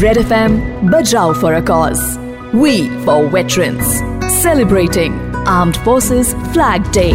Red FM Bajrao for a cause. We for veterans. Celebrating Armed Forces Flag Day.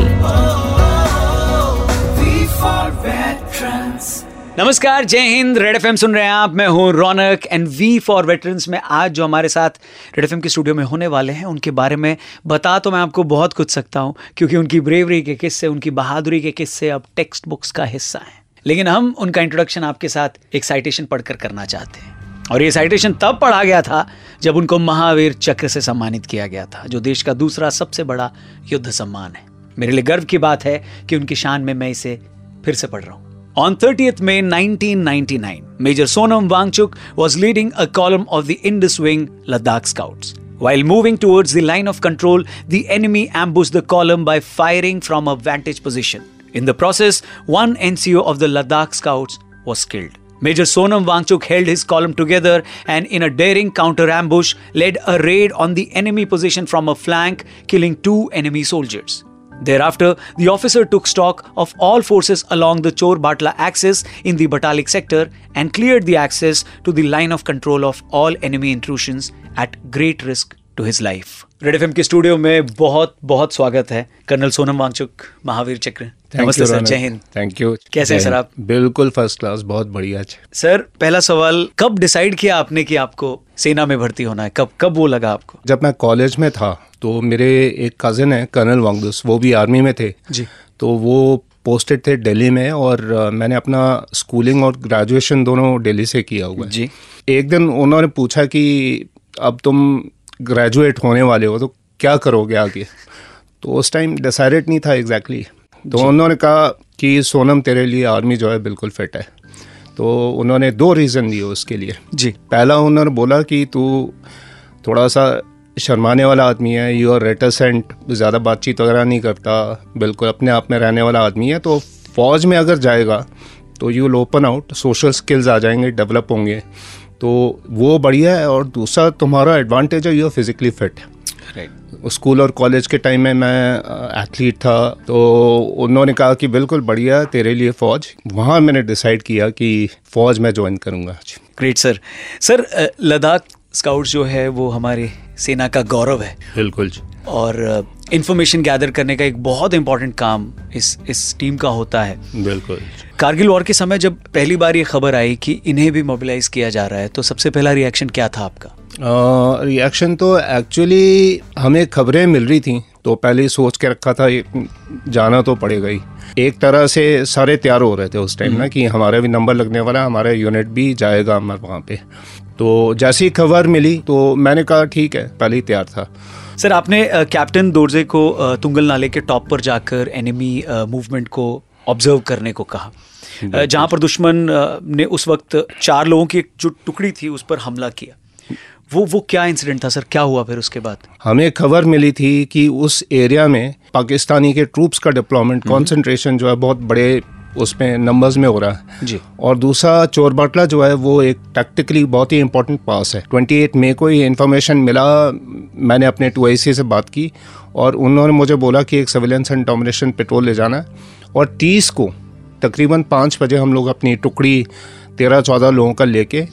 नमस्कार, जय Hind red F सुन रहे हैं आप मैं हूँ Raunak and V for veterans में आज जो हमारे साथ रेड एफएम के स्टूडियो में होने वाले हैं, उनके बारे में बता तो मैं आपको बहुत कुछ सकता हूँ, क्योंकि उनकी ब्रेवरी के किस्से, उनकी बहादुरी के किस्से अब टेक्स्ट बुक्स का हिस्सा हैं लेकिन हम उनका इंट्रोडक्शन आपके साथ एक साइटेशन पढ़कर करना चाहते हैं और ये साइटेशन तब पढ़ा गया था जब उनको महावीर चक्र से सम्मानित किया गया था जो देश का दूसरा सबसे बड़ा युद्ध सम्मान है मेरे लिए गर्व की बात है कि उनकी शान में मैं इसे फिर से पढ़ रहा हूँ On 30th May 1999, Major Sonam Wangchuk was leading a column of the Indus Wing Ladakh Scouts. While moving towards the line of control, the enemy ambushed the column by firing from a vantage position. In the process, one NCO of the Ladakh Scouts was killed. Major Sonam Wangchuk held his column together and, in a daring counter ambush, led a raid on the enemy position from a flank, killing two enemy soldiers. Thereafter, the officer took stock of all forces along the Chor Batla axis in the Batalik sector and cleared the access to the line of control of all enemy intrusions at great risk to his life. Red FM के studio में बहुत बहुत स्वागत है colonel Sonam Wangchuck Mahavir चक्र। नमस्ते sir जय Hind. Thank you कैसे हैं सर आप? बिल्कुल फ़र्स्ट क्लास बहुत बढ़िया सर पहला सवाल कब डिसाइड किया आपने कि आपको सेना में भर्ती होना है? कब कब वो लगा आपको? जब मैं कॉलेज में था तो मेरे एक कज़न है कर्नल वांगदुस वो भी आर्मी में थे। जी। तो वो पोस्टेड थे दिल्ली में और मैंने अपना स्कूलिंग और ग्रेजुएशन दोनों दिल्ली से किया हुआ है। जी। एक दिन उन्होंने पूछा कि अब तुम ग्रेजुएट होने वाले हो तो क्या करोगे आगे? तो उस टाइम डिसाइडेड नहीं था एग्जैक्टली exactly. तो उन्होंने कहा कि सोनम तेरे लिए आर्मी जो है बिल्कुल फिट है। तो उन्होंने दो रीज़न दिए उसके लिए। जी। पहला उन्होंने बोला कि तू थोड़ा सा शर्माने वाला आदमी है यू आर रेटसेंट ज़्यादा बातचीत वगैरह नहीं करता बिल्कुल अपने आप में रहने वाला आदमी है तो फौज में अगर जाएगा तो you will open out social skills आ जाएँगे डेवलप होंगे। तो वो बढ़िया है और दूसरा तुम्हारा एडवांटेज है you are physically fit school और कॉलेज के टाइम में मैं एथलीट था तो उन्होंने कहा कि बिल्कुल बढ़िया तेरे लिए फ़ौज। वहाँ मैंने डिसाइड किया कि फ़ौज मैं ज्वाइन करूँगा great sir sir Ladakh scouts जो है वो हमारे सेना का गौरव है। बिल्कुल और इंफॉर्मेशन गैदर करने का एक बहुत इंपॉर्टेंट काम इस इस टीम का होता है। बिल्कुल कारगिल वॉर के समय जब पहली बार ये खबर आई कि इन्हें भी मोबिलाइज किया जा रहा है तो सबसे पहला रिएक्शन क्या था आपका? रिएक्शन तो एक्चुअली हमें खबरें मिल रही थी तो पहले सोच के रखा था जाना तो पड़ेगा ही। एक तरह से सारे तैयार हो रहे थे उस टाइम ना कि हमारा भी नंबर लगने वाला हमारा यूनिट भी जाएगा हमारे वहाँ पे। तो जैसी खबर मिली तो मैंने कहा ठीक है पहले ही तैयार था। सर आपने कैप्टन दोरजे को तुंगल नाले के टॉप पर जाकर एनिमी मूवमेंट को ऑब्ज़र्व करने को कहा। जहाँ पर दुश्मन ने उस वक्त चार लोगों की एक जो टुकड़ी थी उस पर हमला किया। वो वो क्या इंसिडेंट था सर? क्या हुआ फिर उसके बाद? हमें खबर मिली थी कि उस एरिया में पाकिस्तानी के ट्रूप्स का डिप्लॉयमेंट कॉन्सेंट्रेशन जो है बहुत बड़े उसमें नंबर्स में हो रहा है। जी। और दूसरा चोरबाटला जो है वो एक टैक्टिकली बहुत ही इंपॉर्टेंट पास है। 28 मई को ये इन्फॉर्मेशन मिला। मैंने अपने टू से बात की और उन्होंने मुझे बोला कि एक सर्विलेंस एंड डोमिनेशन पेट्रोल ले जाना। है और तीस को तकरीबन पाँच बजे हम लोग अपनी टुकड़ी तेरह चौदह लोगों का लेके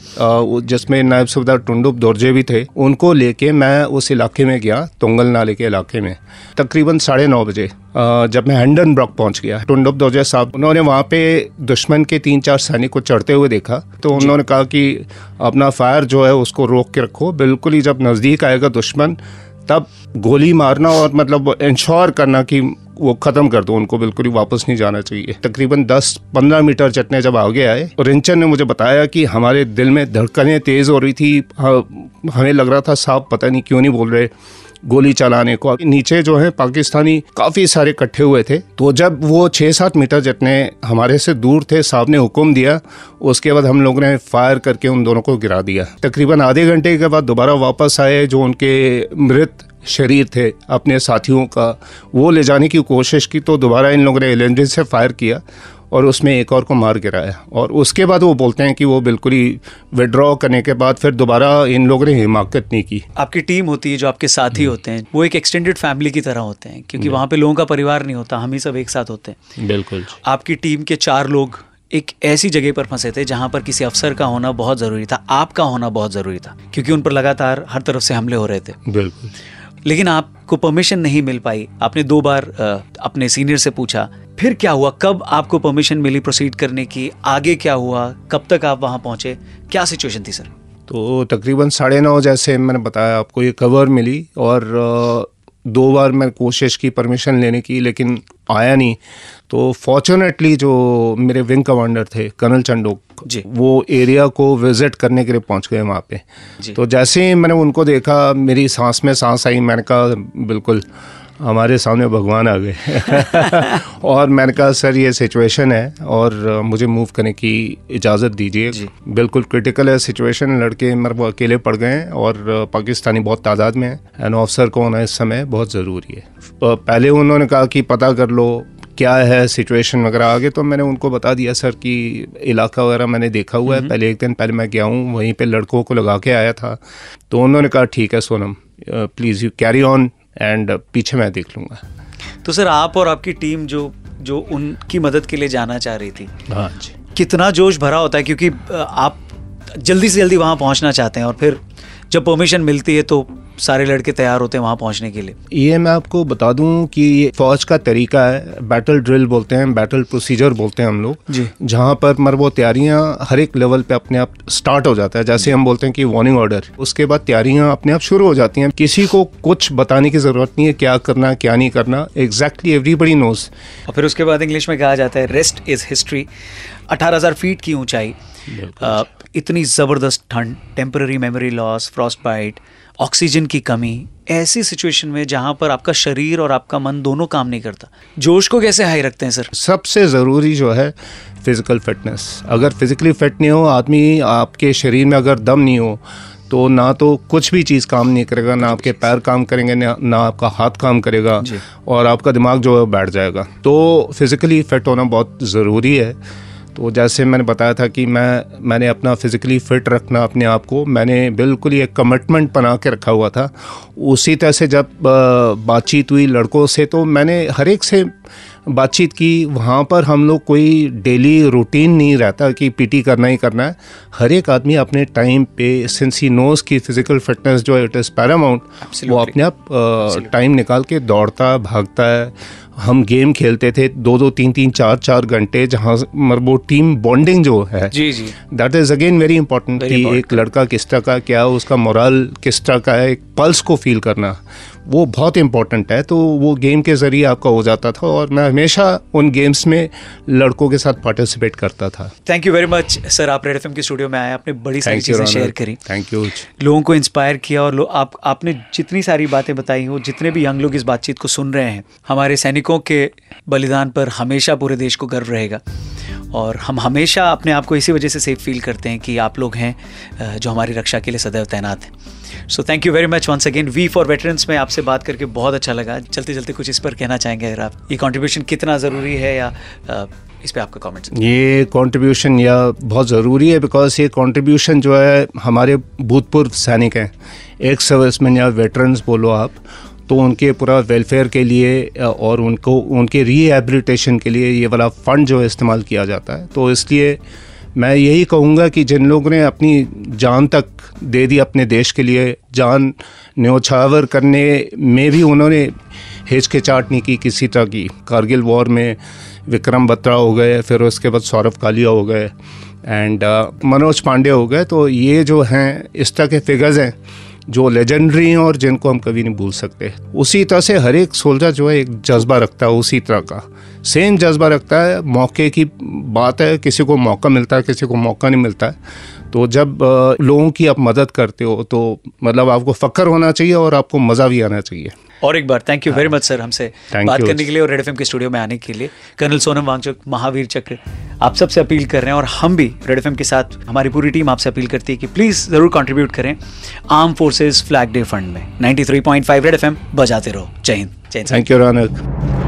जिसमें नायब सूबेदार टुंडुप दौरजे भी थे उनको लेके मैं उस इलाके में गया तोंगल नाले के इलाके में। तकरीबन साढ़े नौ बजे जब मैं हैंडन ब्रॉक पहुँच गया टुंडुप दौरजे साहब उन्होंने वहाँ पे दुश्मन के तीन चार सैनिक को चढ़ते हुए देखा तो उन्होंने कहा कि अपना फायर जो है उसको रोक के रखो बिल्कुल ही जब नज़दीक आएगा दुश्मन तब गोली मारना और मतलब इंश्योर करना कि वो ख़त्म कर दो, उनको बिल्कुल ही वापस नहीं जाना चाहिए। तकरीबन 10-15 मीटर चटने जब आगे आए और रिंचन ने मुझे बताया कि हमारे दिल में धड़कनें तेज़ हो रही थी। हमें लग रहा था साहब पता नहीं क्यों नहीं बोल रहे। गोली चलाने को। नीचे जो है, पाकिस्तानी काफ़ी सारे इकट्ठे हुए थे। तो जब वो छः सात मीटर जितने हमारे से दूर थे, साहब ने हुक्म दिया, उसके बाद हम लोगों ने फायर करके उन दोनों को गिरा दिया। तकरीबन आधे घंटे के बाद दोबारा वापस आए जो उनके मृत शरीर थे, अपने साथियों का, वो ले जाने की कोशिश की तो दोबारा इन लोगों ने एल से फायर किया। और उसमें एक और को मार गिराया और उसके बाद वो बोलते हैं कि वो बिल्कुल ही विड्रॉ करने के बाद फिर दोबारा इन लोगों ने हिमाकत नहीं की। आपकी टीम होती है जो आपके साथी हम्म। होते हैं वो एक एक्सटेंडेड फैमिली की तरह होते हैं क्योंकि वहाँ पे लोगों का परिवार नहीं होता हम ही सब एक साथ होते हैं। बिल्कुल। आपकी टीम के चार लोग एक ऐसी जगह पर फंसे थे जहाँ पर किसी अफसर का होना बहुत ज़रूरी था आपका होना बहुत ज़रूरी था क्योंकि उन पर लगातार हर तरफ़ से हमले हो रहे थे। बिल्कुल। लेकिन आपको परमिशन नहीं मिल पाई आपने दो बार अपने सीनियर से पूछा फिर क्या हुआ? कब आपको परमिशन मिली प्रोसीड करने की? आगे क्या हुआ? कब तक आप वहाँ पहुँचे? क्या सिचुएशन थी सर तो तकरीबन साढ़े नौ जैसे मैंने बताया आपको ये कवर मिली और दो बार मैं कोशिश की परमिशन लेने की लेकिन आया नहीं। तो फॉर्चुनेटली जो मेरे विंग कमांडर थे कर्नल चंडोक जी। वो एरिया को विज़िट करने के लिए पहुँच गए वहाँ पे। तो जैसे ही मैंने उनको देखा मेरी सांस में सांस आई मैंने कहा बिल्कुल हमारे सामने भगवान आ गए। और मैंने कहा सर ये सिचुएशन है और मुझे मूव करने की इजाज़त दीजिए। बिल्कुल क्रिटिकल है सिचुएशन लड़के मेरे वो अकेले पड़ गए हैं और पाकिस्तानी बहुत तादाद में है। एन ऑफिसर को होना इस समय? बहुत ज़रूरी है। पहले उन्होंने कहा कि पता कर लो क्या है सिचुएशन वगैरह। आगे तो मैंने उनको बता दिया सर कि इलाका वगैरह मैंने देखा हुआ है। पहले एक दिन पहले मैं गया हूँ वहीं पे लड़कों को लगा के आया था। तो उन्होंने कहा ठीक है Sonam please you carry on and पीछे मैं देख लूँगा। तो सर आप और आपकी टीम जो जो उनकी मदद के लिए जाना चाह रही थी हाँ जी। कितना जोश भरा होता है? क्योंकि आप जल्दी से जल्दी वहाँ पहुँचना चाहते हैं और फिर जब परमिशन मिलती है तो सारे लड़के तैयार होते हैं वहाँ पहुँचने के लिए। ये मैं आपको बता दूँ कि ये फौज का तरीका है बैटल ड्रिल बोलते हैं बैटल प्रोसीजर बोलते हैं हम लोग। जी। जहाँ पर मर वो तैयारियाँ हर एक लेवल पे अपने आप स्टार्ट हो जाता है जैसे हम बोलते हैं कि वार्निंग ऑर्डर उसके बाद तैयारियाँ अपने आप शुरू हो जाती हैं। किसी को कुछ बताने की ज़रूरत नहीं है क्या करना क्या नहीं करना एग्जैक्टली एवरीबडी नोज़ और फिर उसके बाद इंग्लिश में कहा जाता है रेस्ट इज़ हिस्ट्री 18000 फीट की ऊंचाई। इतनी ज़बरदस्त ठंड temporary memory loss frost bite oxygen की कमी ऐसी सिचुएशन में जहाँ पर आपका शरीर और आपका मन दोनों काम नहीं करता। जोश को कैसे हाई रखते हैं सर सबसे ज़रूरी जो है फ़िज़िकल फिटनेस अगर फिज़िकली फिट नहीं हो आदमी आपके शरीर में अगर दम नहीं हो तो ना तो कुछ भी चीज़ काम नहीं करेगा ना आपके पैर काम करेंगे ना ना आपका हाथ काम करेगा और आपका दिमाग जो है बैठ जाएगा। तो फिज़िकली फिट होना बहुत ज़रूरी है। तो जैसे मैंने बताया था कि मैं मैंने अपना फिज़िकली फिट रखना अपने आप को मैंने बिल्कुल ही एक कमिटमेंट बना के रखा हुआ था। उसी तरह से जब बातचीत हुई लड़कों से तो मैंने हर एक से बातचीत की। वहाँ पर हम लोग कोई डेली रूटीन नहीं रहता कि पीटी करना ही करना है। हर एक आदमी अपने टाइम पे सिंस ही नोज़ की फ़िज़िकल फिटनेस जो है इट इज़ पैरामाउंट वो अपने आप टाइम निकाल के दौड़ता भागता है। हम गेम खेलते थे दो दो तीन तीन चार चार घंटे जहाँ मतलब वो टीम बॉन्डिंग जो है जी जी that is again very important कि important. एक लड़का किस तरह का क्या उसका मोरल किस तरह का है एक पल्स को फील करना वो बहुत इंपॉर्टेंट है तो वो गेम के ज़रिए आपका हो जाता था और मैं हमेशा उन गेम्स में लड़कों के साथ पार्टिसिपेट करता था। Thank you very much sir आप रेड एफ़ के स्टूडियो में आए आपने बड़ी सारी चीज़ें शेयर करी। थैंक यू लोगों को इंस्पायर किया और आप आपने जितनी सारी बातें बताई हो जितने भी यंग लोग इस बातचीत को सुन रहे हैं हमारे सैनिकों के बलिदान पर हमेशा पूरे देश को गर्व रहेगा। और हम हमेशा अपने आप को इसी वजह से सेफ़ फील करते हैं कि आप लोग हैं जो हमारी रक्षा के लिए सदैव तैनात हैं। So thank you very much once again V for veterans में आपसे बात करके बहुत अच्छा लगा। चलते चलते कुछ इस पर कहना चाहेंगे अगर आप। ये कॉन्ट्रीब्यूशन कितना ज़रूरी है या इस पर आपका कमेंट ये कंट्रीब्यूशन या बहुत ज़रूरी है बिकॉज़ ये कंट्रीब्यूशन जो है, हमारे भूतपूर्व सैनिक हैं। एक सर्विसमैन या वेटरन्स बोलो आप तो उनके पूरा वेलफेयर के लिए और उनको, उनके रिहेबिलिटेशन के लिए ये वाला फंड जो है इस्तेमाल किया जाता है। तो इसलिए मैं यही कहूँगा कि जिन लोगों ने अपनी जान तक दे दी अपने देश के लिए, जान न्योछावर करने में भी उन्होंने हिचकिचाट नहीं की किसी तरह की। कारगिल वॉर में विक्रम बत्रा हो गए, फिर उसके बाद सौरभ कालिया हो गए एंड मनोज पांडे हो गए। तो ये जो हैं, इस तरह के फिगर्स हैं जो लेजेंडरी हैं और जिनको हम कभी नहीं भूल सकते। उसी तरह से हर एक सोल्जर जो है, एक जज्बा रखता है उसी तरह का। सेम जज्बा रखता है, मौके की बात है, किसी को मौका मिलता है, किसी को मौका नहीं मिलता है। तो जब लोगों की आप मदद करते हो तो मतलब आपको फ़क्र होना चाहिए और आपको मज़ा भी आना चाहिए। और एक बार thank you very much sir हमसे बात करने के लिए और रेड एफएम के स्टूडियो में आने के लिए। कर्नल सोनम वांगचुक महावीर चक्र आप सबसे अपील कर रहे हैं और हम भी रेड एफएम के साथ हमारी पूरी टीम आपसे अपील करती है कि प्लीज़ ज़रूर कॉन्ट्रीब्यूट करें arm forces flag day fund में। 93.5 रेड एफएम बजाते रहो। जय हिंद। जय Hind. Thank you Raunak